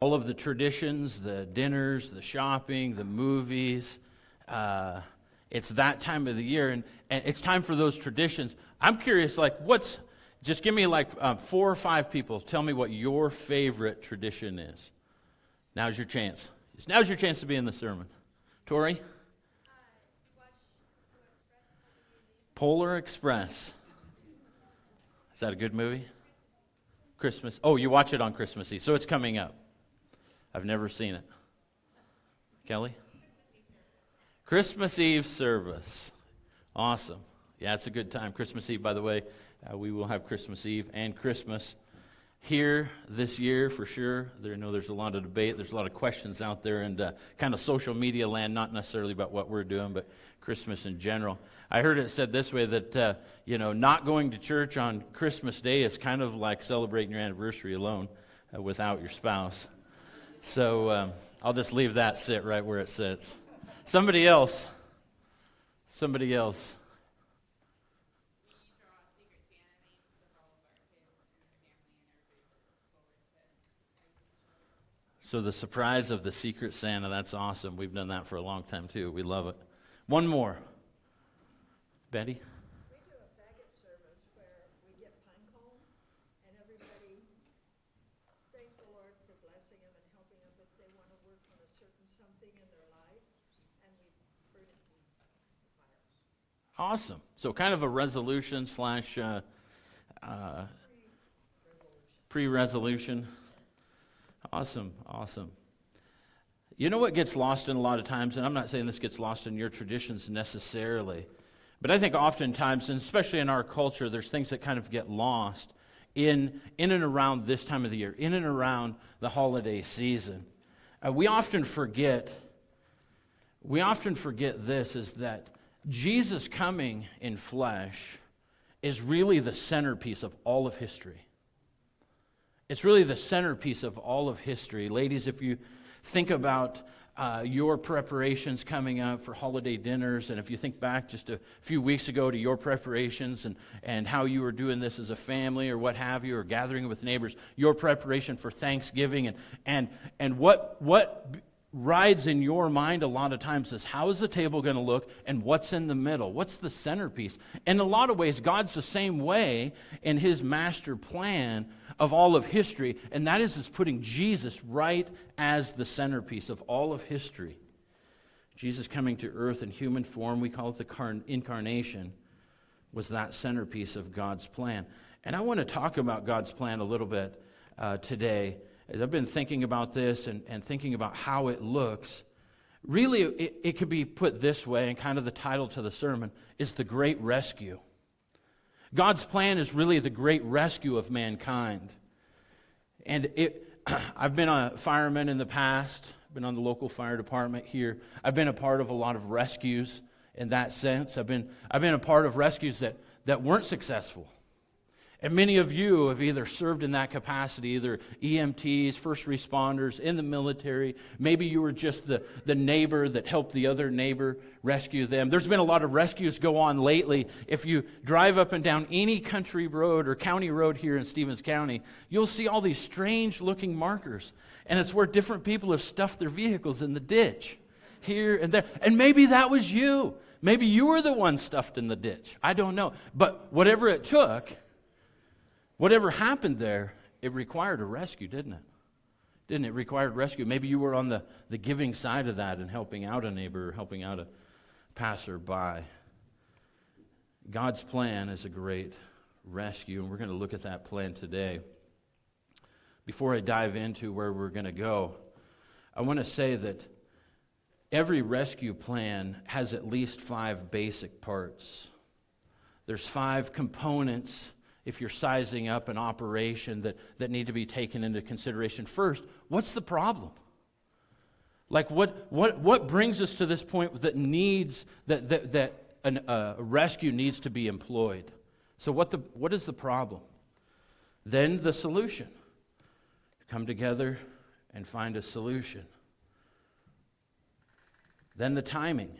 all of the traditions, the dinners, the shopping, the movies. Uh, it's that time of the year, and, and it's time for those traditions. I'm curious, like, what's, just give me like uh, four or five people. Tell me what your favorite tradition is. Now's your chance. Now's your chance to be in the sermon. Tori? Polar Express. Is that a good movie? Christmas. Oh, you watch it on Christmas Eve, so it's coming up. I've never seen it. Kelly? Christmas Eve service. Awesome. Yeah, it's a good time. Christmas Eve, by the way, uh, we will have Christmas Eve and Christmas here this year for sure. There, I know there's a lot of debate, there's a lot of questions out there, and uh, kind of social media land, not necessarily about what we're doing, but Christmas in general. I heard it said this way that, uh, you know, not going to church on Christmas Day is kind of like celebrating your anniversary alone uh, without your spouse. So um, I'll just leave that sit right where it sits. Somebody else. Somebody else. So, the surprise of the Secret Santa, that's awesome. We've done that for a long time too. We love it. One more. Betty? Awesome. So, kind of a resolution slash uh, uh, pre resolution. Awesome. Awesome. You know what gets lost in a lot of times, and I'm not saying this gets lost in your traditions necessarily, but I think oftentimes, and especially in our culture, there's things that kind of get lost in, in and around this time of the year, in and around the holiday season. Uh, we often forget, we often forget this is that Jesus coming in flesh is really the centerpiece of all of history. It's really the centerpiece of all of history. Ladies, if you think about uh, your preparations coming up for holiday dinners, and if you think back just a few weeks ago to your preparations and, and how you were doing this as a family or what have you, or gathering with neighbors, your preparation for Thanksgiving, and, and, and what, what rides in your mind a lot of times is how is the table going to look and what's in the middle? What's the centerpiece? In a lot of ways, God's the same way in his master plan of all of history, and that is, is putting Jesus right as the centerpiece of all of history. Jesus coming to earth in human form, we call it the incarnation, was that centerpiece of God's plan. And I want to talk about God's plan a little bit uh, today as I've been thinking about this and, and thinking about how it looks, really it, it could be put this way, and kind of the title to the sermon is The Great Rescue. God's plan is really the great rescue of mankind. And it, I've been a fireman in the past, been on the local fire department here. I've been a part of a lot of rescues in that sense. I've been, I've been a part of rescues that, that weren't successful. And many of you have either served in that capacity, either EMTs, first responders, in the military. Maybe you were just the, the neighbor that helped the other neighbor rescue them. There's been a lot of rescues go on lately. If you drive up and down any country road or county road here in Stevens County, you'll see all these strange looking markers. And it's where different people have stuffed their vehicles in the ditch here and there. And maybe that was you. Maybe you were the one stuffed in the ditch. I don't know. But whatever it took, Whatever happened there, it required a rescue, didn't it? Didn't it? it required rescue. Maybe you were on the, the giving side of that and helping out a neighbor or helping out a passerby. God's plan is a great rescue, and we're going to look at that plan today. Before I dive into where we're going to go, I want to say that every rescue plan has at least five basic parts. There's five components if you're sizing up an operation that, that need to be taken into consideration. First, what's the problem? Like, what, what, what brings us to this point that needs, that, that, that an, uh, a rescue needs to be employed? So, what, the, what is the problem? Then the solution. Come together and find a solution. Then the timing.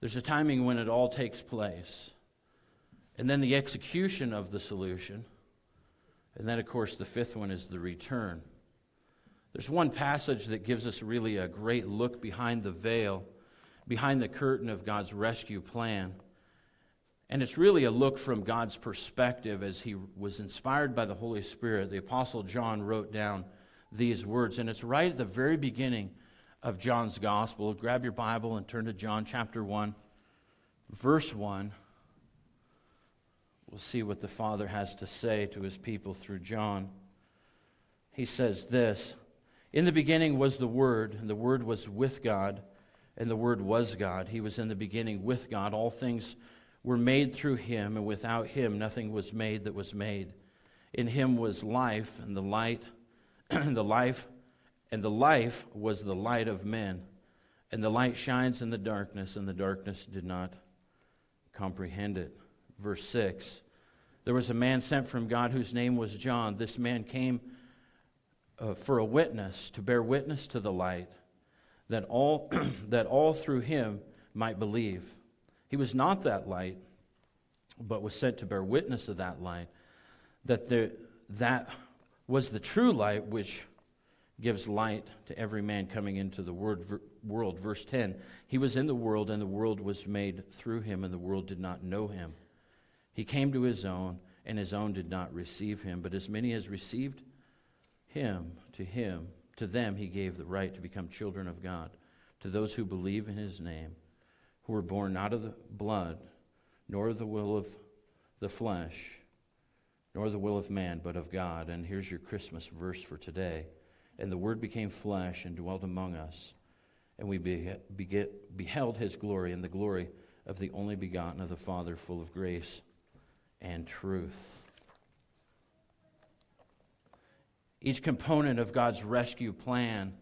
There's a timing when it all takes place. And then the execution of the solution. And then, of course, the fifth one is the return. There's one passage that gives us really a great look behind the veil, behind the curtain of God's rescue plan. And it's really a look from God's perspective as he was inspired by the Holy Spirit. The Apostle John wrote down these words, and it's right at the very beginning of John's Gospel. Grab your Bible and turn to John chapter 1, verse 1. We'll see what the Father has to say to his people through John. He says this In the beginning was the Word, and the Word was with God, and the Word was God. He was in the beginning with God. All things were made through him, and without him nothing was made that was made. In him was life, and the light, and the life, and the life was the light of men. And the light shines in the darkness, and the darkness did not comprehend it. Verse 6 There was a man sent from God whose name was John. This man came uh, for a witness, to bear witness to the light, that all, that all through him might believe. He was not that light, but was sent to bear witness of that light, that there, that was the true light which gives light to every man coming into the word, world. Verse 10 He was in the world, and the world was made through him, and the world did not know him. He came to his own, and his own did not receive him. But as many as received him, to him, to them he gave the right to become children of God, to those who believe in his name who were born not of the blood, nor the will of the flesh, nor the will of man, but of God. And here's your Christmas verse for today. And the Word became flesh and dwelt among us, and we beheld his glory, and the glory of the only begotten of the Father, full of grace and truth. Each component of God's rescue plan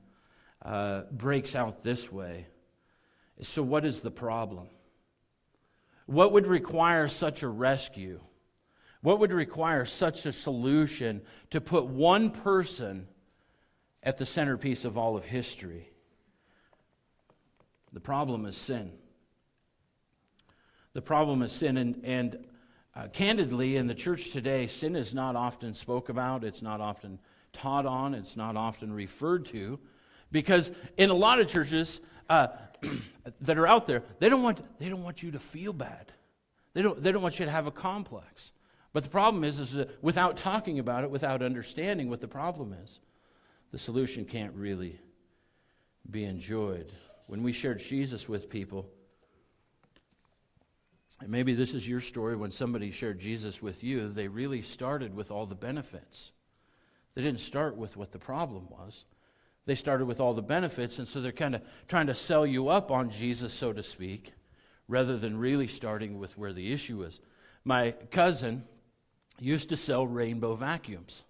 uh, breaks out this way so, what is the problem? What would require such a rescue? What would require such a solution to put one person at the centerpiece of all of history? The problem is sin. The problem is sin, and, and uh, candidly, in the church today, sin is not often spoke about, it's not often taught on, it's not often referred to, because in a lot of churches, uh, that are out there, they don't, want, they don't want you to feel bad. They don't, they don't want you to have a complex. But the problem is, is that without talking about it, without understanding what the problem is, the solution can't really be enjoyed. When we shared Jesus with people, and maybe this is your story when somebody shared Jesus with you, they really started with all the benefits. They didn't start with what the problem was. They started with all the benefits, and so they're kind of trying to sell you up on Jesus, so to speak, rather than really starting with where the issue is. My cousin used to sell rainbow vacuums.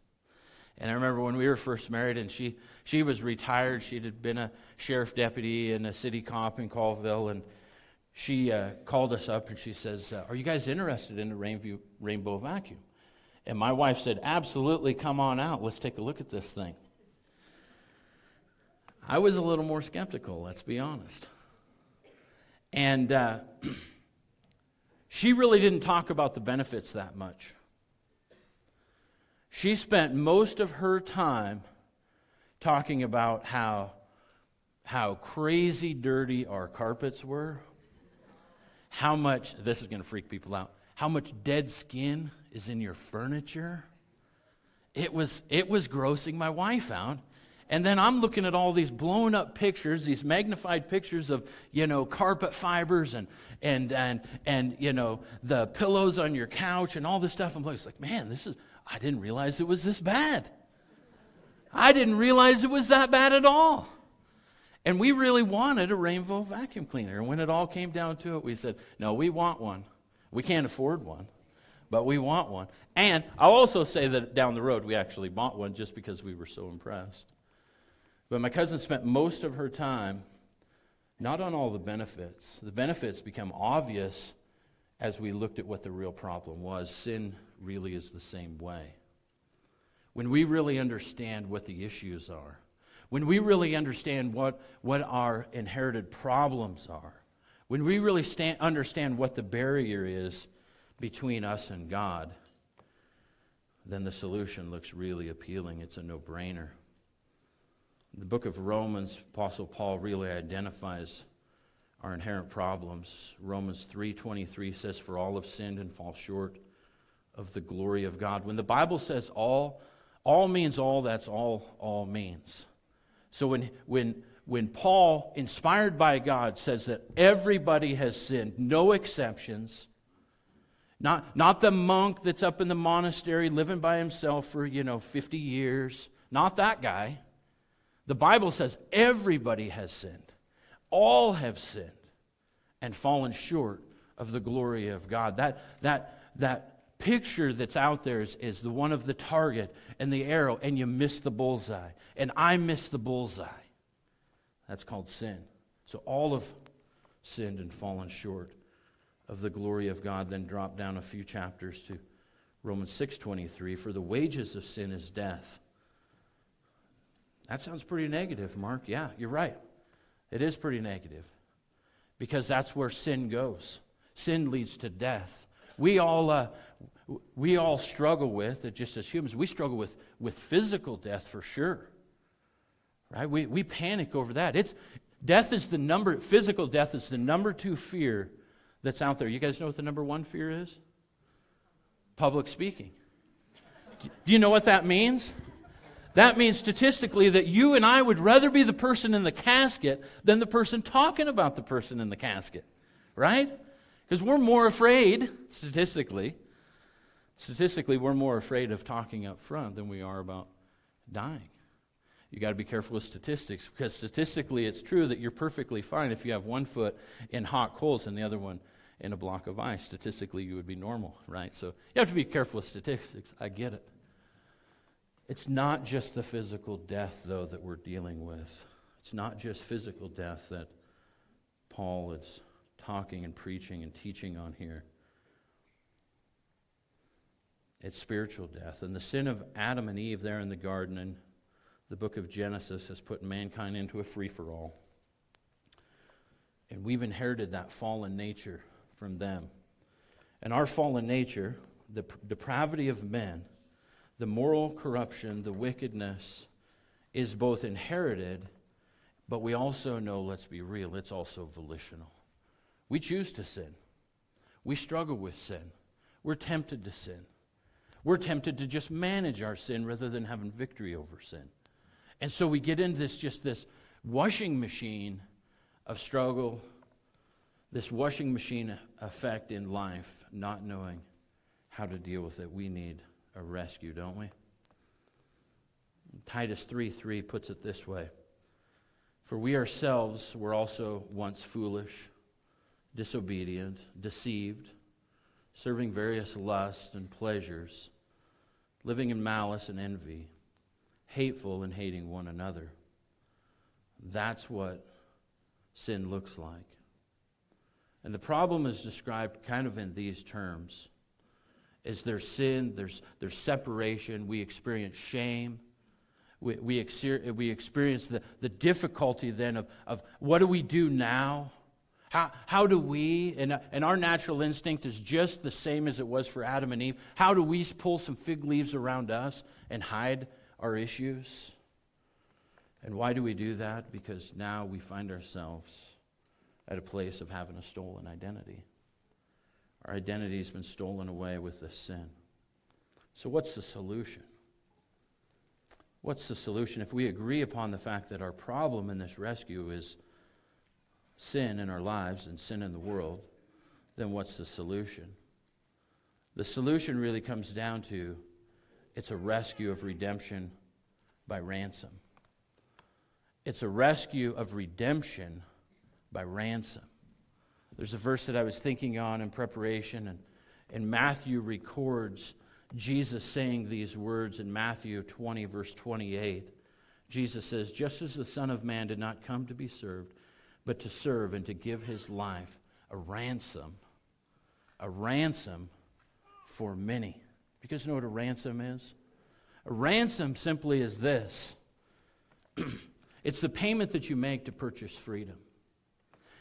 And I remember when we were first married, and she, she was retired. She had been a sheriff deputy and a city cop in Colville. And she uh, called us up and she says, uh, Are you guys interested in a rainbow, rainbow vacuum? And my wife said, Absolutely, come on out. Let's take a look at this thing. I was a little more skeptical, let's be honest. And uh, she really didn't talk about the benefits that much. She spent most of her time talking about how, how crazy dirty our carpets were, how much, this is going to freak people out, how much dead skin is in your furniture. It was, it was grossing my wife out. And then I'm looking at all these blown up pictures, these magnified pictures of, you know, carpet fibers and, and, and, and you know, the pillows on your couch and all this stuff. I'm like, man, this is, I didn't realize it was this bad. I didn't realize it was that bad at all. And we really wanted a rainbow vacuum cleaner. And when it all came down to it, we said, no, we want one. We can't afford one, but we want one. And I'll also say that down the road, we actually bought one just because we were so impressed. But my cousin spent most of her time not on all the benefits. The benefits become obvious as we looked at what the real problem was. Sin really is the same way. When we really understand what the issues are, when we really understand what, what our inherited problems are, when we really stand, understand what the barrier is between us and God, then the solution looks really appealing. It's a no brainer. The book of Romans, Apostle Paul really identifies our inherent problems. Romans 3:23 says for all have sinned and fall short of the glory of God. When the Bible says all all means all, that's all all means. So when when when Paul, inspired by God, says that everybody has sinned, no exceptions, not, not the monk that's up in the monastery living by himself for, you know, 50 years, not that guy. The Bible says everybody has sinned. All have sinned and fallen short of the glory of God. That, that, that picture that's out there is, is the one of the target and the arrow, and you miss the bullseye. And I miss the bullseye. That's called sin. So all have sinned and fallen short of the glory of God. Then drop down a few chapters to Romans 6:23 for the wages of sin is death. That sounds pretty negative, Mark. Yeah, you're right. It is pretty negative. Because that's where sin goes. Sin leads to death. We all uh, we all struggle with, just as humans, we struggle with, with physical death for sure. Right? We, we panic over that. It's, death is the number, physical death is the number two fear that's out there. You guys know what the number one fear is? Public speaking. Do you know what that means? That means statistically that you and I would rather be the person in the casket than the person talking about the person in the casket, right? Because we're more afraid, statistically, statistically, we're more afraid of talking up front than we are about dying you got to be careful with statistics because statistically it's true that you're perfectly fine if you have one foot in hot coals and the other one in a block of ice. Statistically, you would be normal, right? So you have to be careful with statistics. I get it. It's not just the physical death, though, that we're dealing with. It's not just physical death that Paul is talking and preaching and teaching on here. It's spiritual death. And the sin of Adam and Eve there in the garden, and the book of Genesis has put mankind into a free for all. And we've inherited that fallen nature from them. And our fallen nature, the depravity of men, the moral corruption, the wickedness, is both inherited, but we also know, let's be real, it's also volitional. We choose to sin. We struggle with sin. We're tempted to sin. We're tempted to just manage our sin rather than having victory over sin. And so we get into this just this washing machine of struggle, this washing machine effect in life, not knowing how to deal with it. We need a rescue, don't we? Titus 3 3 puts it this way For we ourselves were also once foolish, disobedient, deceived, serving various lusts and pleasures, living in malice and envy hateful and hating one another. That's what sin looks like. And the problem is described kind of in these terms. Is there's sin, there's, there's separation, we experience shame, we, we, we experience the, the difficulty then of, of what do we do now? How, how do we, and, and our natural instinct is just the same as it was for Adam and Eve, how do we pull some fig leaves around us and hide our issues. And why do we do that? Because now we find ourselves at a place of having a stolen identity. Our identity has been stolen away with this sin. So, what's the solution? What's the solution? If we agree upon the fact that our problem in this rescue is sin in our lives and sin in the world, then what's the solution? The solution really comes down to it's a rescue of redemption by ransom. It's a rescue of redemption by ransom. There's a verse that I was thinking on in preparation, and, and Matthew records Jesus saying these words in Matthew 20, verse 28. Jesus says, Just as the Son of Man did not come to be served, but to serve and to give his life a ransom, a ransom for many. Because you know what a ransom is? A ransom simply is this it's the payment that you make to purchase freedom.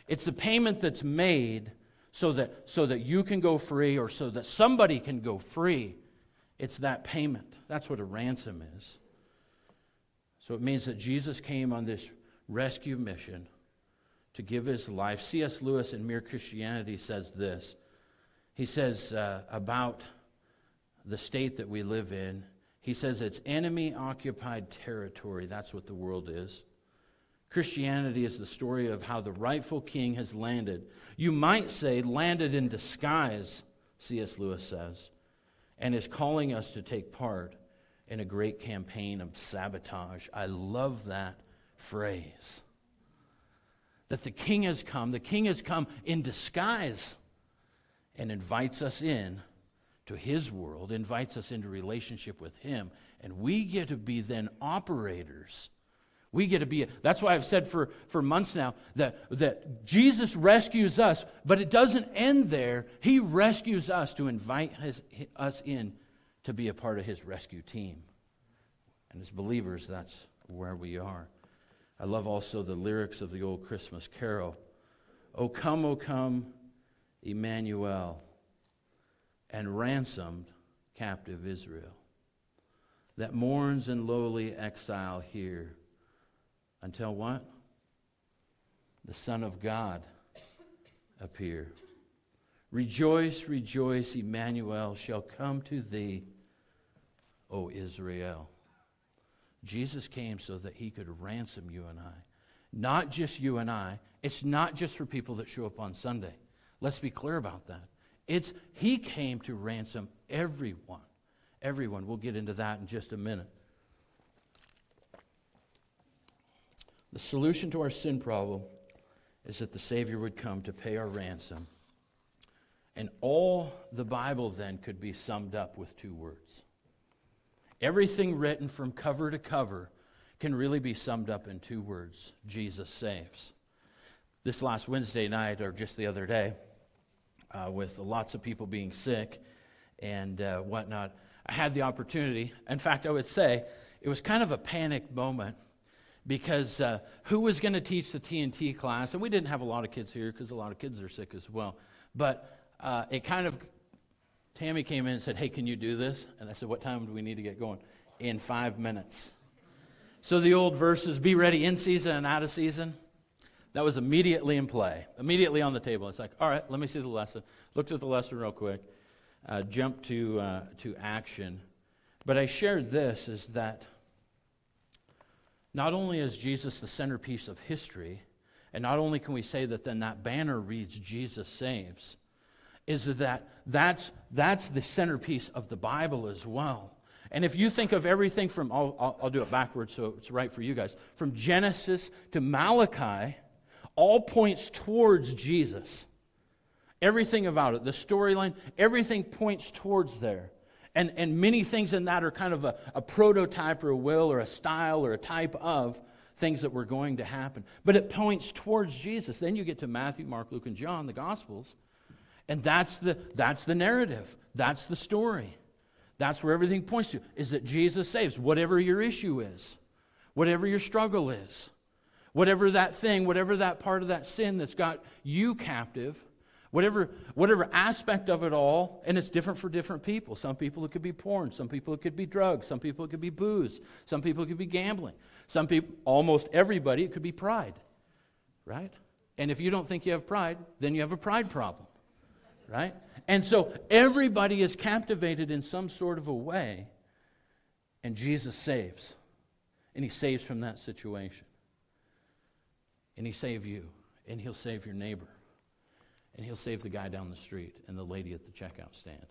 It's the payment that's made so that, so that you can go free or so that somebody can go free. It's that payment. That's what a ransom is. So it means that Jesus came on this rescue mission to give his life. C.S. Lewis in Mere Christianity says this. He says uh, about the state that we live in, he says it's enemy occupied territory. That's what the world is. Christianity is the story of how the rightful king has landed. You might say, landed in disguise, C.S. Lewis says, and is calling us to take part in a great campaign of sabotage. I love that phrase. That the king has come, the king has come in disguise and invites us in to his world, invites us into relationship with him, and we get to be then operators. We get to be, that's why I've said for, for months now that, that Jesus rescues us, but it doesn't end there. He rescues us to invite his, us in to be a part of his rescue team. And as believers, that's where we are. I love also the lyrics of the old Christmas carol. O come, O come, Emmanuel, and ransomed captive Israel, that mourns in lowly exile here, until what? The Son of God appear. Rejoice, rejoice, Emmanuel shall come to thee, O Israel. Jesus came so that he could ransom you and I. Not just you and I. It's not just for people that show up on Sunday. Let's be clear about that. It's he came to ransom everyone. Everyone. We'll get into that in just a minute. The solution to our sin problem is that the Savior would come to pay our ransom. And all the Bible then could be summed up with two words Everything written from cover to cover can really be summed up in two words Jesus saves. This last Wednesday night, or just the other day, uh, with lots of people being sick and uh, whatnot, I had the opportunity. In fact, I would say it was kind of a panic moment because uh, who was going to teach the TNT class? And we didn't have a lot of kids here because a lot of kids are sick as well. But uh, it kind of Tammy came in and said, Hey, can you do this? And I said, What time do we need to get going? In five minutes. So the old verses, be ready in season and out of season, that was immediately in play, immediately on the table. It's like, all right, let me see the lesson. Looked at the lesson real quick, uh, jumped to, uh, to action. But I shared this is that not only is Jesus the centerpiece of history, and not only can we say that then that banner reads, Jesus saves, is that that's, that's the centerpiece of the Bible as well. And if you think of everything from, I'll, I'll, I'll, do it backwards so it's right for you guys, from Genesis to Malachi, all points towards Jesus. Everything about it, the storyline, everything points towards there. And, and many things in that are kind of a, a prototype or a will or a style or a type of things that were going to happen. But it points towards Jesus. Then you get to Matthew, Mark, Luke, and John, the Gospels, and that's the, that's the narrative. That's the story. That's where everything points to, is that Jesus saves, whatever your issue is, whatever your struggle is, whatever that thing, whatever that part of that sin that's got you captive, whatever, whatever aspect of it all, and it's different for different people. Some people it could be porn, some people it could be drugs, some people it could be booze, some people it could be gambling, some people, almost everybody, it could be pride, right? And if you don't think you have pride, then you have a pride problem right? And so everybody is captivated in some sort of a way, and Jesus saves. And he saves from that situation. And he save you, and he'll save your neighbor, and he'll save the guy down the street and the lady at the checkout stand.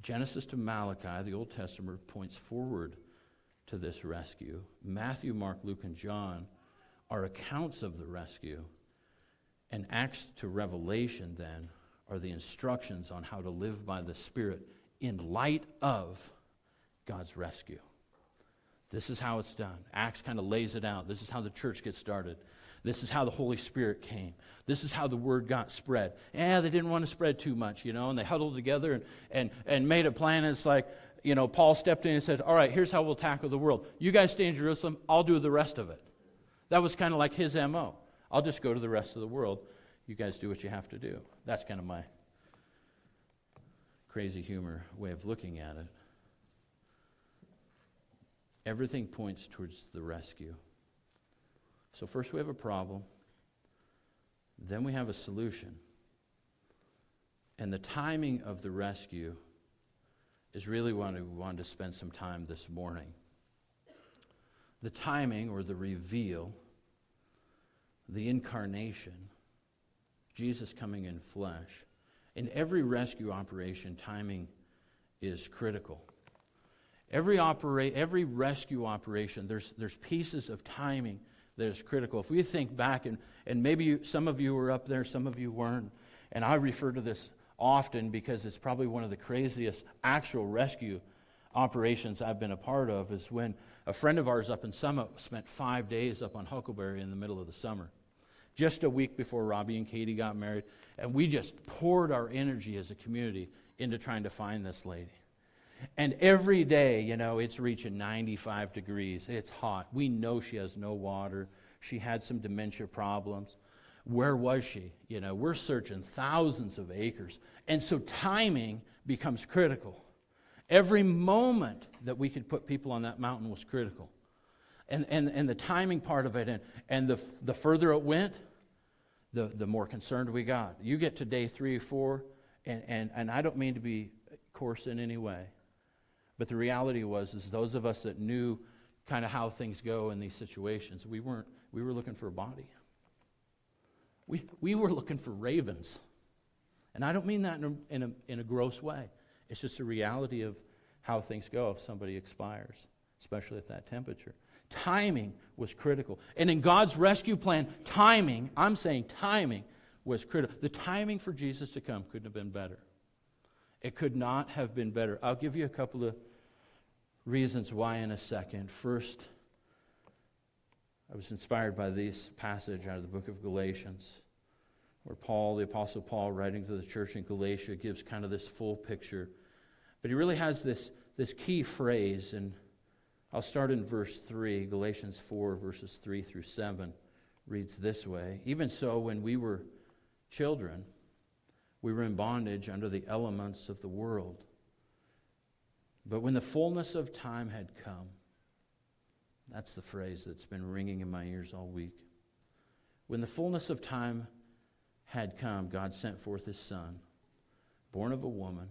Genesis to Malachi, the Old Testament, points forward to this rescue. Matthew, Mark, Luke, and John are accounts of the rescue and Acts to Revelation, then, are the instructions on how to live by the Spirit in light of God's rescue. This is how it's done. Acts kind of lays it out. This is how the church gets started. This is how the Holy Spirit came. This is how the word got spread. Yeah, they didn't want to spread too much, you know, and they huddled together and, and, and made a plan. And it's like, you know, Paul stepped in and said, All right, here's how we'll tackle the world. You guys stay in Jerusalem, I'll do the rest of it. That was kind of like his MO. I'll just go to the rest of the world. You guys do what you have to do. That's kind of my crazy humor way of looking at it. everything points towards the rescue. So, first we have a problem, then we have a solution. And the timing of the rescue is really what we wanted to spend some time this morning. The timing or the reveal, the incarnation, Jesus coming in flesh. In every rescue operation, timing is critical. Every, opera- every rescue operation, there's, there's pieces of timing that is critical. If we think back, and, and maybe you, some of you were up there, some of you weren't, and I refer to this often because it's probably one of the craziest actual rescue operations I've been a part of, is when a friend of ours up in Summit spent five days up on Huckleberry in the middle of the summer, just a week before Robbie and Katie got married, and we just poured our energy as a community into trying to find this lady. And every day, you know, it's reaching 95 degrees. It's hot. We know she has no water. She had some dementia problems. Where was she? You know, we're searching thousands of acres. And so timing becomes critical. Every moment that we could put people on that mountain was critical. And, and, and the timing part of it, and, and the, the further it went, the, the more concerned we got. You get to day three or four, and, and, and I don't mean to be coarse in any way, but the reality was, is those of us that knew kind of how things go in these situations, we weren't, we were looking for a body. We, we were looking for ravens. And I don't mean that in a, in a, in a gross way. It's just a reality of how things go if somebody expires, especially at that temperature. Timing was critical. And in God's rescue plan, timing, I'm saying timing, was critical. The timing for Jesus to come couldn't have been better. It could not have been better. I'll give you a couple of reasons why in a second. First, I was inspired by this passage out of the book of Galatians, where Paul, the Apostle Paul, writing to the church in Galatia, gives kind of this full picture. But he really has this, this key phrase, and I'll start in verse 3, Galatians 4, verses 3 through 7, reads this way Even so, when we were children, we were in bondage under the elements of the world. But when the fullness of time had come, that's the phrase that's been ringing in my ears all week. When the fullness of time had come, God sent forth his Son, born of a woman,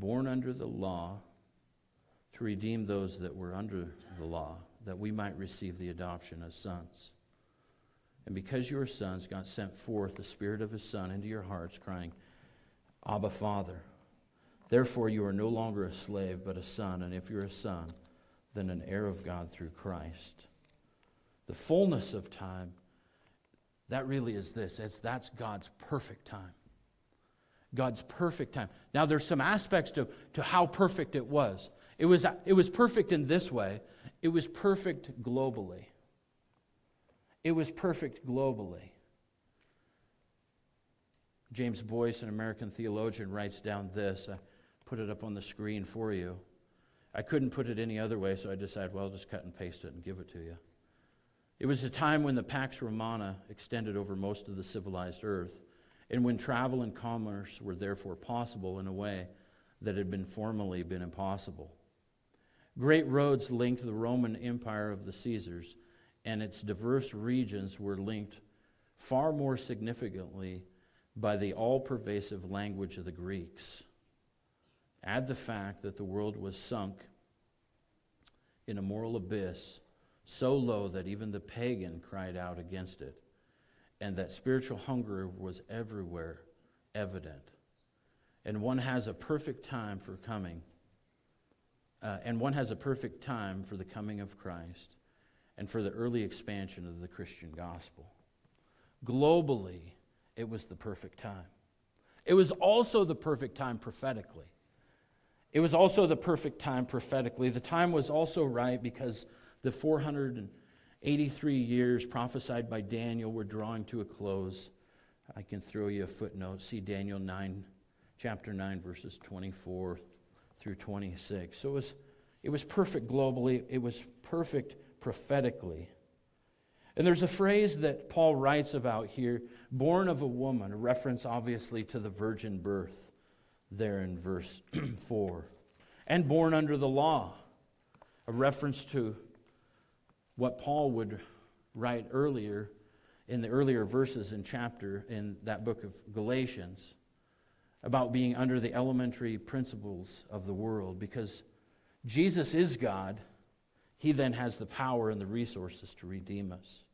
born under the law, to redeem those that were under the law, that we might receive the adoption as sons. And because you are sons, God sent forth the Spirit of His Son into your hearts, crying, Abba, Father. Therefore, you are no longer a slave, but a son. And if you're a son, then an heir of God through Christ. The fullness of time, that really is this. It's, that's God's perfect time. God's perfect time. Now, there's some aspects to, to how perfect it was. It was, it was perfect in this way it was perfect globally. It was perfect globally. James Boice, an American theologian, writes down this. I put it up on the screen for you. I couldn't put it any other way, so I decided, well, I'll just cut and paste it and give it to you. It was a time when the Pax Romana extended over most of the civilized earth, and when travel and commerce were therefore possible in a way that had been formerly been impossible. Great roads linked the Roman Empire of the Caesars and its diverse regions were linked far more significantly by the all pervasive language of the Greeks. Add the fact that the world was sunk in a moral abyss so low that even the pagan cried out against it, and that spiritual hunger was everywhere evident. And one has a perfect time for coming, uh, and one has a perfect time for the coming of Christ and for the early expansion of the Christian gospel. Globally, it was the perfect time. It was also the perfect time prophetically. It was also the perfect time prophetically. The time was also right because the 483 years prophesied by Daniel were drawing to a close. I can throw you a footnote. See Daniel 9, chapter 9, verses 24 through 26. So it was, it was perfect globally, it was perfect prophetically. And there's a phrase that Paul writes about here born of a woman, a reference obviously to the virgin birth there in verse 4. And born under the law. a reference to what Paul would write earlier in the earlier verses in chapter in that book of Galatians about being under the elementary principles of the world because Jesus is God, he then has the power and the resources to redeem us.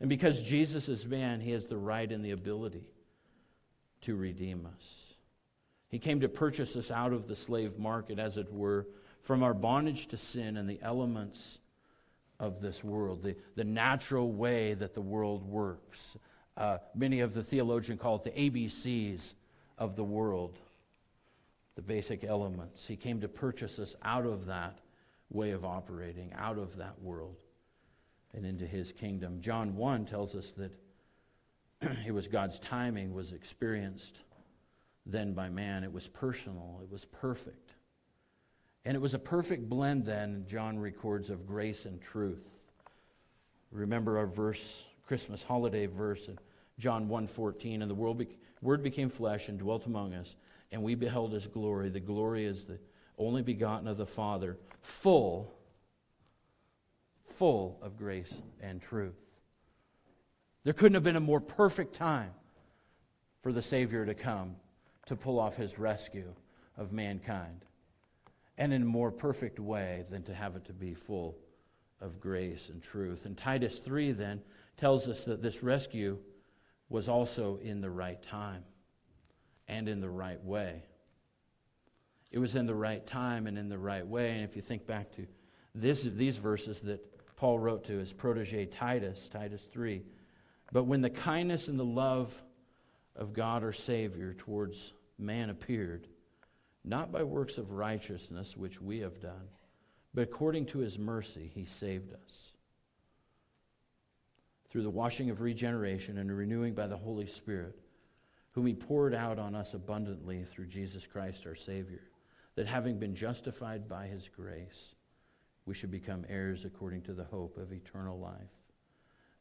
And because Jesus is man, he has the right and the ability to redeem us. He came to purchase us out of the slave market, as it were, from our bondage to sin and the elements of this world, the, the natural way that the world works. Uh, many of the theologians call it the ABCs of the world, the basic elements. He came to purchase us out of that way of operating, out of that world, and into his kingdom. John 1 tells us that it was God's timing was experienced then by man. It was personal, it was perfect. And it was a perfect blend then, John records, of grace and truth. Remember our verse, Christmas holiday verse in John 1.14, and the world be- word became flesh and dwelt among us, and we beheld his glory. The glory is the only begotten of the Father, full, full of grace and truth. There couldn't have been a more perfect time for the Savior to come to pull off his rescue of mankind and in a more perfect way than to have it to be full of grace and truth. And Titus 3 then tells us that this rescue was also in the right time and in the right way. It was in the right time and in the right way. And if you think back to this, these verses that Paul wrote to his protege Titus, Titus 3, but when the kindness and the love of God our Savior towards man appeared, not by works of righteousness which we have done, but according to his mercy, he saved us. Through the washing of regeneration and renewing by the Holy Spirit, whom he poured out on us abundantly through Jesus Christ our Savior, that having been justified by his grace, we should become heirs according to the hope of eternal life.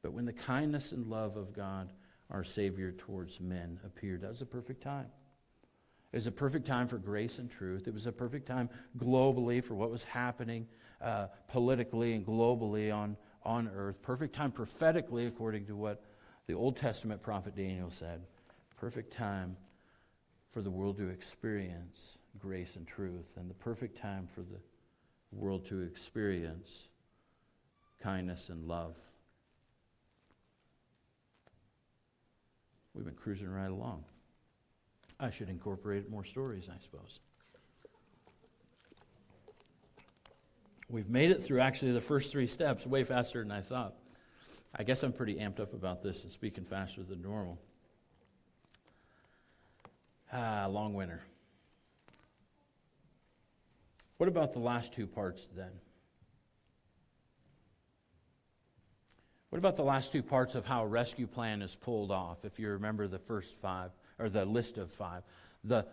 But when the kindness and love of God, our Savior, towards men appeared, that was a perfect time. It was a perfect time for grace and truth. It was a perfect time globally for what was happening uh, politically and globally on, on earth. Perfect time prophetically, according to what the Old Testament prophet Daniel said. Perfect time for the world to experience grace and truth, and the perfect time for the world to experience kindness and love. We've been cruising right along. I should incorporate more stories, I suppose. We've made it through actually the first three steps way faster than I thought. I guess I'm pretty amped up about this and speaking faster than normal. Ah, long winter. What about the last two parts then? What about the last two parts of how a rescue plan is pulled off, if you remember the first five? Or the list of five. The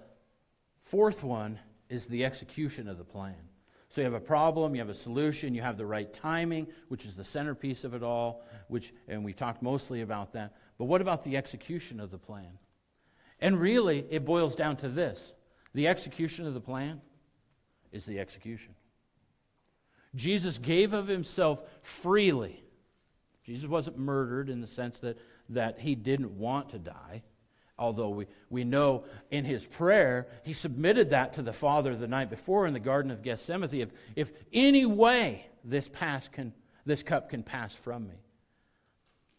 fourth one is the execution of the plan. So you have a problem, you have a solution, you have the right timing, which is the centerpiece of it all, which and we talked mostly about that. But what about the execution of the plan? And really, it boils down to this. The execution of the plan is the execution. Jesus gave of himself freely. Jesus wasn't murdered in the sense that, that he didn't want to die although we, we know in his prayer, he submitted that to the Father the night before in the Garden of Gethsemane. If, if any way this, pass can, this cup can pass from me.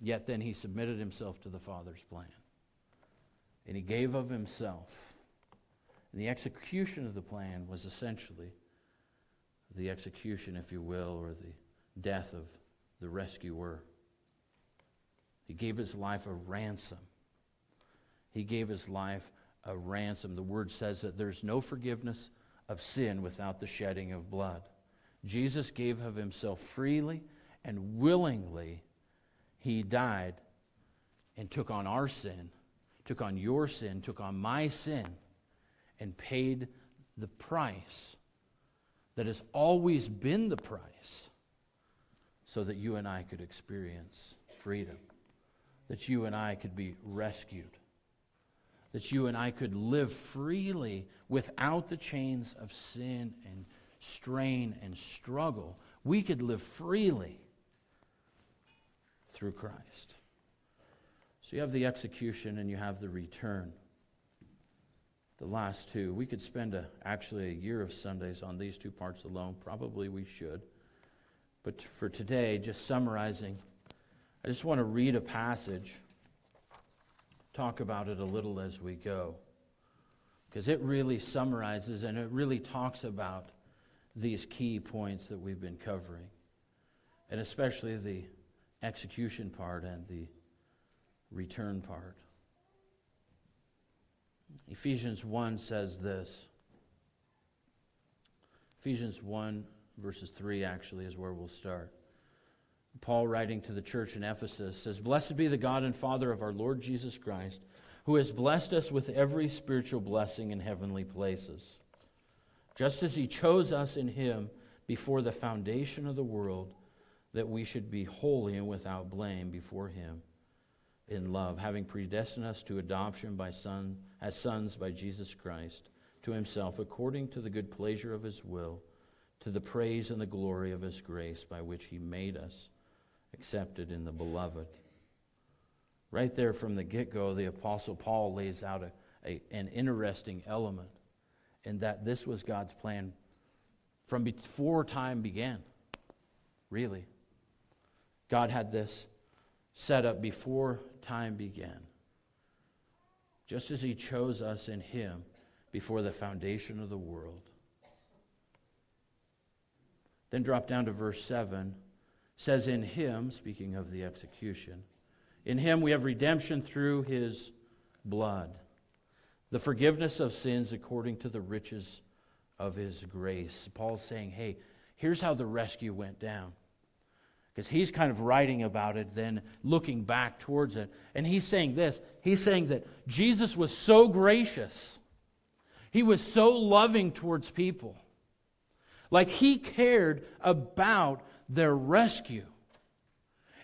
Yet then he submitted himself to the Father's plan. And he gave of himself. And the execution of the plan was essentially the execution, if you will, or the death of the rescuer. He gave his life a ransom he gave his life a ransom. The word says that there's no forgiveness of sin without the shedding of blood. Jesus gave of himself freely and willingly. He died and took on our sin, took on your sin, took on my sin, and paid the price that has always been the price so that you and I could experience freedom, that you and I could be rescued that you and I could live freely without the chains of sin and strain and struggle we could live freely through Christ. So you have the execution and you have the return. The last two. We could spend a, actually a year of Sundays on these two parts alone. Probably we should. But for today, just summarizing, I just want to read a passage, talk about it a little as we go, because it really summarizes and it really talks about these key points that we've been covering, and especially the execution part and the return part. Ephesians 1 says this. Ephesians 1, verses 3 actually is where we'll start. Paul, writing to the church in Ephesus, says, Blessed be the God and Father of our Lord Jesus Christ, who has blessed us with every spiritual blessing in heavenly places, just as he chose us in him before the foundation of the world, that we should be holy and without blame before him in love, having predestined us to adoption by son, as sons by Jesus Christ to himself, according to the good pleasure of his will, to the praise and the glory of his grace, by which he made us accepted in the beloved. Right there from the get go, the Apostle Paul lays out a, a, an interesting element in that this was God's plan from before time began, really. God had this set up before time began, just as He chose us in Him before the foundation of the world. Then drop down to verse 7 says, In him, speaking of the execution, in him we have redemption through his blood, the forgiveness of sins according to the riches of his grace. Paul's saying, Hey, here's how the rescue went down. Because he's kind of writing about it, then looking back towards it. And he's saying this He's saying that Jesus was so gracious, he was so loving towards people. Like he cared about their rescue.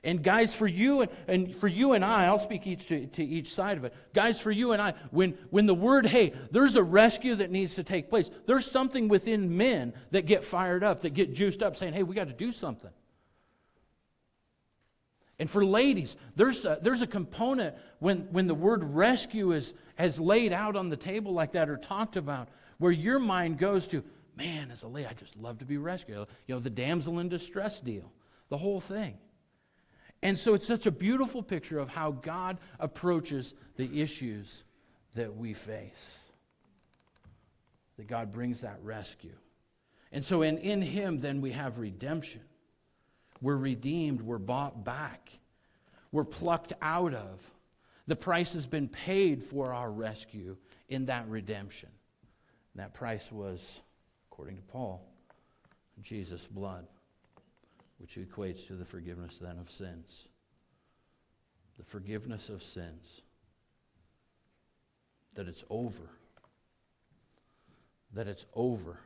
And guys, for you and, and for you and I, I'll speak each to, to each side of it. Guys, for you and I, when, when the word, hey, there's a rescue that needs to take place, there's something within men that get fired up, that get juiced up, saying, hey, we got to do something. And for ladies, there's a, there's a component when, when the word rescue is has laid out on the table like that or talked about, where your mind goes to, man, as a lady, I just love to be rescued. You know, the damsel in distress deal, the whole thing. And so it's such a beautiful picture of how God approaches the issues that we face. That God brings that rescue. And so in, in Him, then we have redemption. We're redeemed, we're bought back, we're plucked out of. The price has been paid for our rescue in that redemption. And that price was according to Paul, Jesus' blood, which equates to the forgiveness then of sins. The forgiveness of sins. That it's over. That it's over.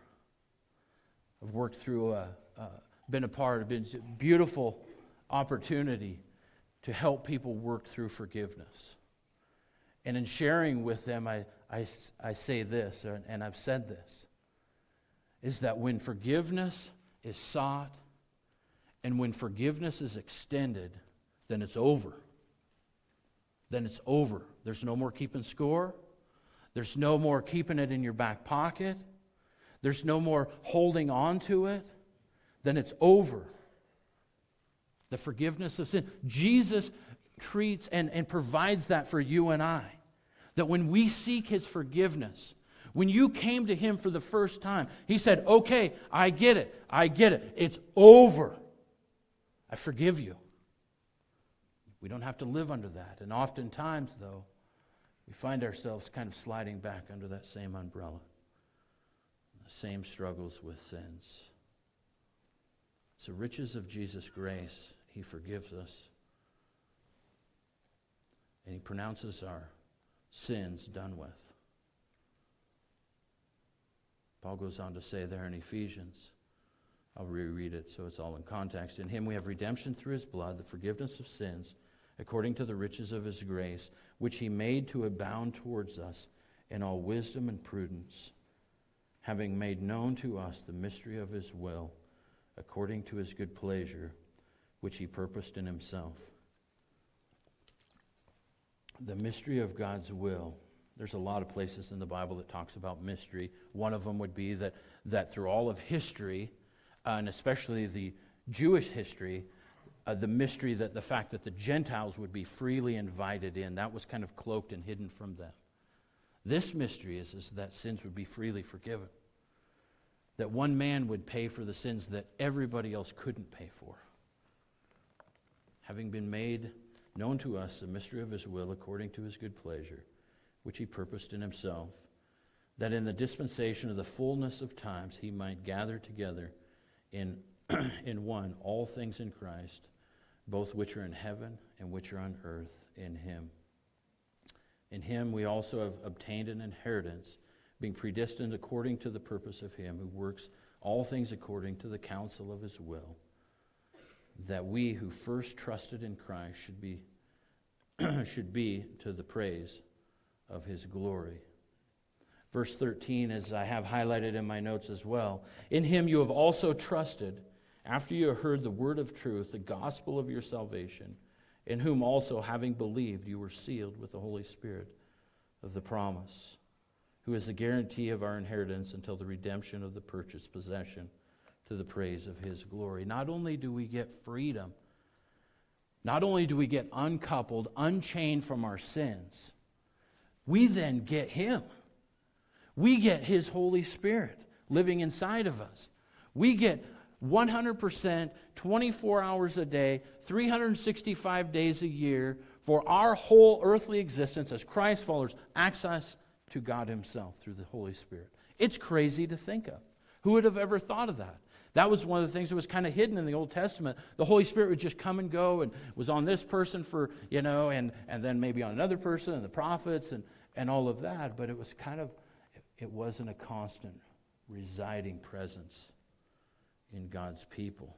I've worked through a, uh, been a part, been a beautiful opportunity to help people work through forgiveness. And in sharing with them, I, I, I say this, and I've said this is that when forgiveness is sought and when forgiveness is extended, then it's over. Then it's over. There's no more keeping score. There's no more keeping it in your back pocket. There's no more holding on to it. Then it's over. The forgiveness of sin. Jesus treats and, and provides that for you and I. That when we seek his forgiveness, when you came to him for the first time, he said, Okay, I get it. I get it. It's over. I forgive you. We don't have to live under that. And oftentimes, though, we find ourselves kind of sliding back under that same umbrella, the same struggles with sins. It's the riches of Jesus' grace. He forgives us. And He pronounces our sins done with. Paul goes on to say there in Ephesians, I'll reread it so it's all in context. In him we have redemption through his blood, the forgiveness of sins, according to the riches of his grace, which he made to abound towards us in all wisdom and prudence, having made known to us the mystery of his will, according to his good pleasure, which he purposed in himself. The mystery of God's will. There's a lot of places in the Bible that talks about mystery. One of them would be that, that through all of history, uh, and especially the Jewish history, uh, the mystery that the fact that the Gentiles would be freely invited in, that was kind of cloaked and hidden from them. This mystery is, is that sins would be freely forgiven. That one man would pay for the sins that everybody else couldn't pay for. Having been made known to us the mystery of his will according to his good pleasure, which he purposed in himself, that in the dispensation of the fullness of times he might gather together in, in one all things in Christ, both which are in heaven and which are on earth in him. In him we also have obtained an inheritance, being predestined according to the purpose of him who works all things according to the counsel of his will, that we who first trusted in Christ should be, should be to the praise of his glory. Verse 13, as I have highlighted in my notes as well, in him you have also trusted after you heard the word of truth, the gospel of your salvation in whom also, having believed, you were sealed with the Holy Spirit of the promise, who is the guarantee of our inheritance until the redemption of the purchased possession to the praise of his glory. Not only do we get freedom, not only do we get uncoupled, unchained from our sins, we then get him. We get his Holy Spirit living inside of us. We get 100%, 24 hours a day, 365 days a year for our whole earthly existence as Christ followers, access to God Himself through the Holy Spirit. It's crazy to think of. Who would have ever thought of that? That was one of the things that was kind of hidden in the Old Testament. The Holy Spirit would just come and go and was on this person for, you know, and, and then maybe on another person and the prophets and, and all of that. But it was kind of, it wasn't a constant residing presence in God's people.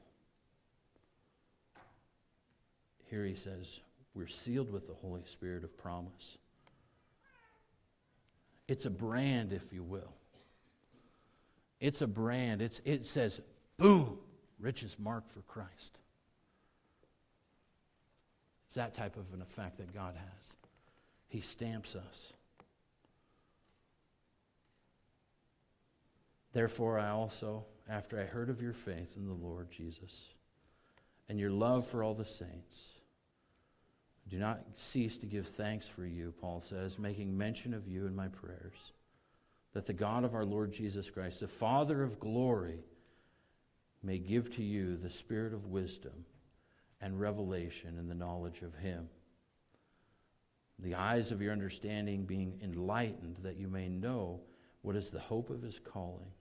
Here he says, we're sealed with the Holy Spirit of promise. It's a brand, if you will. It's a brand. It's, it says, boom, richest mark for Christ. It's that type of an effect that God has. He stamps us. Therefore, I also, after I heard of your faith in the Lord Jesus and your love for all the saints, do not cease to give thanks for you, Paul says, making mention of you in my prayers, that the God of our Lord Jesus Christ, the Father of glory, may give to you the spirit of wisdom and revelation in the knowledge of him. The eyes of your understanding being enlightened, that you may know what is the hope of his calling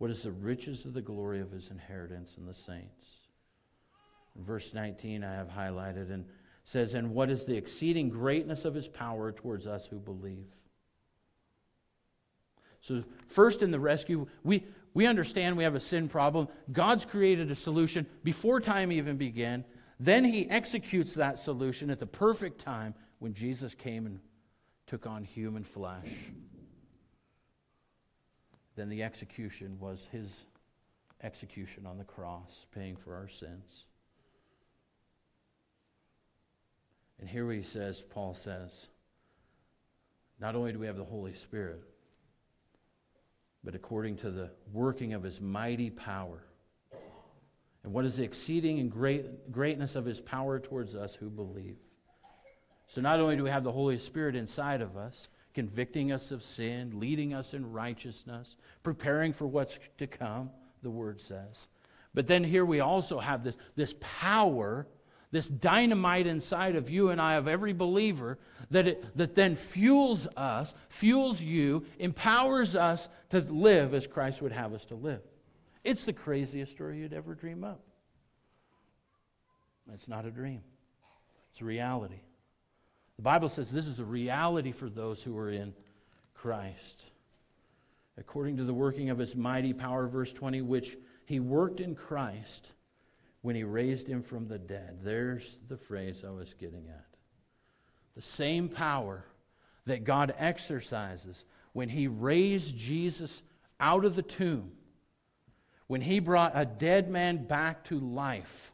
what is the riches of the glory of his inheritance in the saints? In verse 19, I have highlighted and says, And what is the exceeding greatness of his power towards us who believe? So, first in the rescue, we, we understand we have a sin problem. God's created a solution before time even began. Then he executes that solution at the perfect time when Jesus came and took on human flesh then the execution was his execution on the cross, paying for our sins. And here he says, Paul says, not only do we have the Holy Spirit, but according to the working of his mighty power. And what is the exceeding and great, greatness of his power towards us who believe? So not only do we have the Holy Spirit inside of us, convicting us of sin, leading us in righteousness, preparing for what's to come, the word says. But then here we also have this, this power, this dynamite inside of you and I, of every believer, that, it, that then fuels us, fuels you, empowers us to live as Christ would have us to live. It's the craziest story you'd ever dream up. It's not a dream, it's a reality. The Bible says this is a reality for those who are in Christ. According to the working of his mighty power, verse 20, which he worked in Christ when he raised him from the dead. There's the phrase I was getting at. The same power that God exercises when he raised Jesus out of the tomb when he brought a dead man back to life.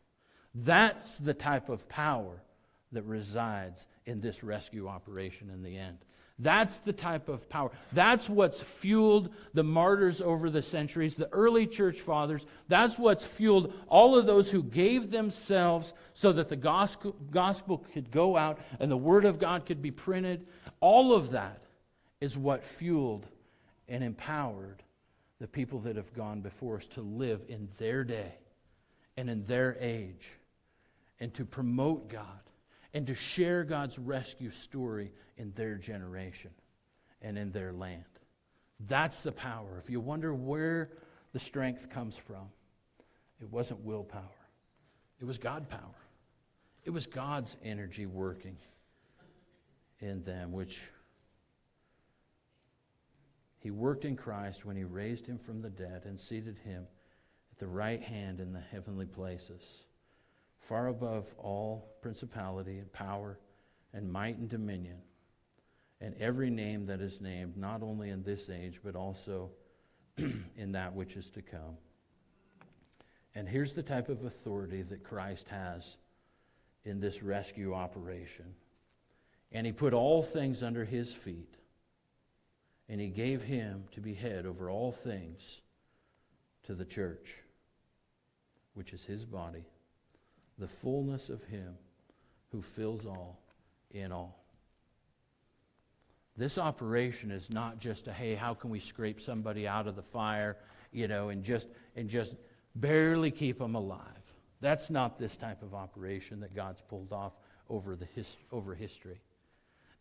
That's the type of power that resides in this rescue operation in the end. That's the type of power. That's what's fueled the martyrs over the centuries, the early church fathers. That's what's fueled all of those who gave themselves so that the gospel, could go out and the word of God could be printed. All of that is what fueled and empowered the people that have gone before us to live in their day and in their age and to promote God and to share God's rescue story in their generation and in their land. That's the power. If you wonder where the strength comes from, it wasn't willpower, it was God power. It was God's energy working in them, which He worked in Christ when He raised Him from the dead and seated Him at the right hand in the heavenly places far above all principality and power and might and dominion, and every name that is named, not only in this age, but also in that which is to come. And here's the type of authority that Christ has in this rescue operation. And he put all things under his feet, and he gave him to be head over all things to the church, which is his body the fullness of Him who fills all in all. This operation is not just a hey, how can we scrape somebody out of the fire, you know, and just and just barely keep them alive. That's not this type of operation that God's pulled off over the his, over history.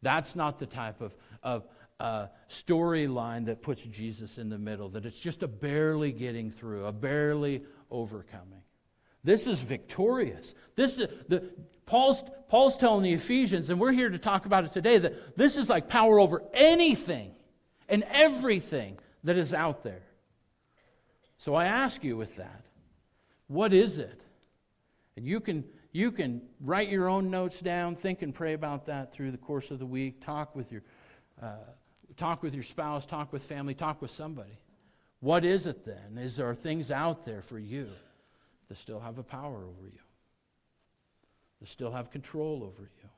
That's not the type of, of uh, storyline that puts Jesus in the middle, that it's just a barely getting through, a barely overcoming. This is victorious. This is the Paul's Paul's telling the Ephesians, and we're here to talk about it today, that this is like power over anything and everything that is out there. So I ask you with that, what is it? And you can you can write your own notes down, think and pray about that through the course of the week. Talk with your uh, talk with your spouse, talk with family, talk with somebody. What is it then? Is there things out there for you? That still have a power over you, that still have control over you.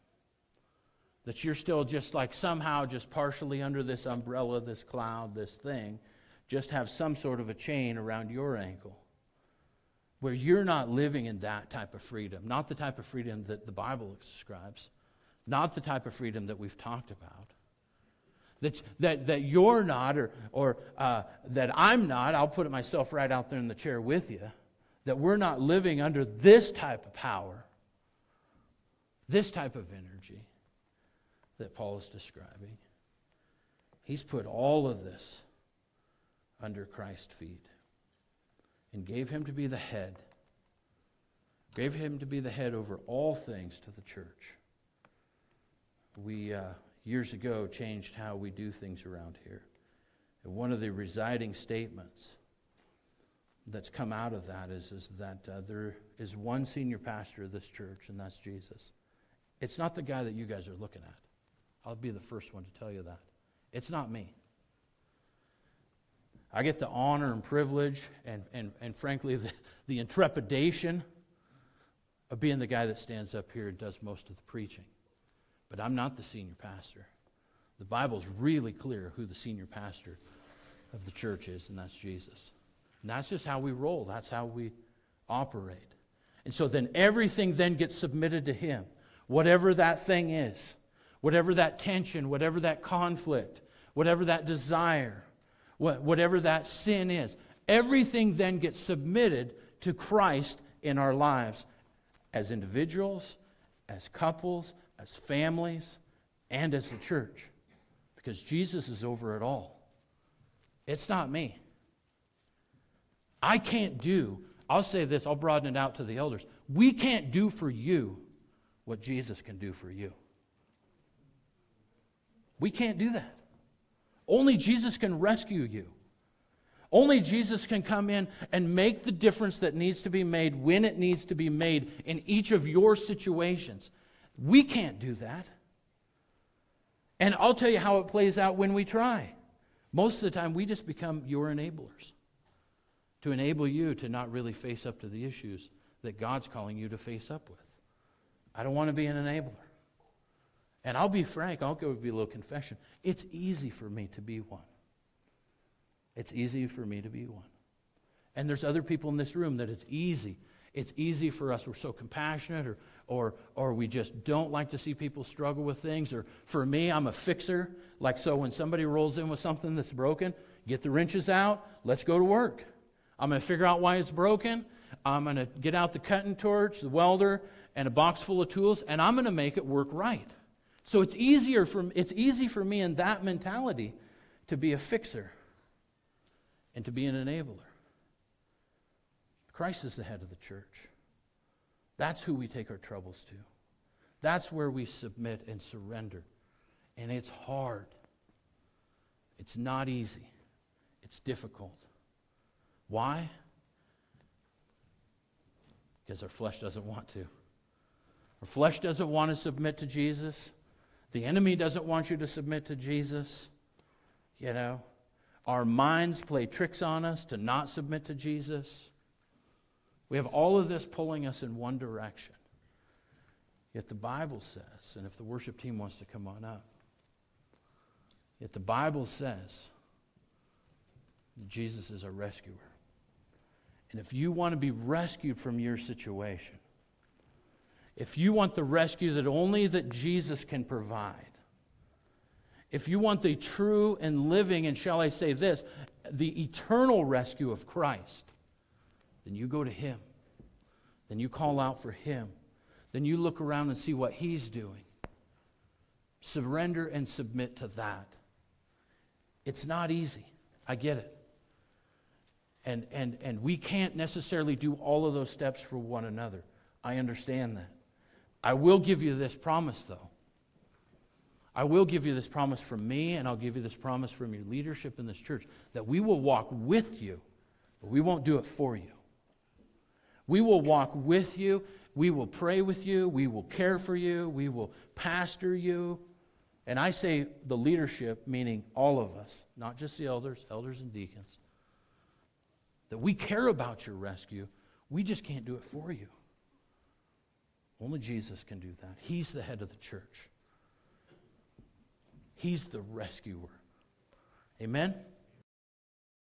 That you're still just like somehow just partially under this umbrella, this cloud, this thing, just have some sort of a chain around your ankle where you're not living in that type of freedom, not the type of freedom that the Bible describes, not the type of freedom that we've talked about. That, that, that you're not, or, or uh, that I'm not, I'll put myself right out there in the chair with you that we're not living under this type of power, this type of energy that Paul is describing. He's put all of this under Christ's feet and gave him to be the head, gave him to be the head over all things to the church. We, uh, years ago, changed how we do things around here. And one of the residing statements that's come out of that is, is that uh, there is one senior pastor of this church, and that's Jesus. It's not the guy that you guys are looking at. I'll be the first one to tell you that. It's not me. I get the honor and privilege and, and, and frankly, the, the intrepidation of being the guy that stands up here and does most of the preaching. But I'm not the senior pastor. The Bible's really clear who the senior pastor of the church is, and that's Jesus. And that's just how we roll, that's how we operate. And so then everything then gets submitted to Him, whatever that thing is, whatever that tension, whatever that conflict, whatever that desire, whatever that sin is. Everything then gets submitted to Christ in our lives as individuals, as couples, as families, and as the church. Because Jesus is over it all. It's not me. I can't do, I'll say this, I'll broaden it out to the elders. We can't do for you what Jesus can do for you. We can't do that. Only Jesus can rescue you. Only Jesus can come in and make the difference that needs to be made when it needs to be made in each of your situations. We can't do that. And I'll tell you how it plays out when we try. Most of the time, we just become your enablers to enable you to not really face up to the issues that God's calling you to face up with. I don't want to be an enabler. And I'll be frank, I'll give you a little confession. It's easy for me to be one. It's easy for me to be one. And there's other people in this room that it's easy. It's easy for us. We're so compassionate, or, or, or we just don't like to see people struggle with things. Or for me, I'm a fixer. Like, so when somebody rolls in with something that's broken, get the wrenches out, let's go to work. I'm going to figure out why it's broken. I'm going to get out the cutting torch, the welder, and a box full of tools, and I'm going to make it work right. So it's easier for it's easy for me in that mentality to be a fixer and to be an enabler. Christ is the head of the church. That's who we take our troubles to. That's where we submit and surrender. And it's hard. It's not easy. It's difficult. Why? Because our flesh doesn't want to. Our flesh doesn't want to submit to Jesus. The enemy doesn't want you to submit to Jesus. You know, our minds play tricks on us to not submit to Jesus. We have all of this pulling us in one direction. Yet the Bible says, and if the worship team wants to come on up, yet the Bible says that Jesus is our rescuer. And if you want to be rescued from your situation, if you want the rescue that only that Jesus can provide, if you want the true and living, and shall I say this, the eternal rescue of Christ, then you go to Him. Then you call out for Him. Then you look around and see what He's doing. Surrender and submit to that. It's not easy. I get it. And, and, and we can't necessarily do all of those steps for one another. I understand that. I will give you this promise, though. I will give you this promise from me, and I'll give you this promise from your leadership in this church that we will walk with you, but we won't do it for you. We will walk with you. We will pray with you. We will care for you. We will pastor you. And I say the leadership, meaning all of us, not just the elders, elders and deacons, that we care about your rescue. We just can't do it for you. Only Jesus can do that. He's the head of the church, He's the rescuer. Amen?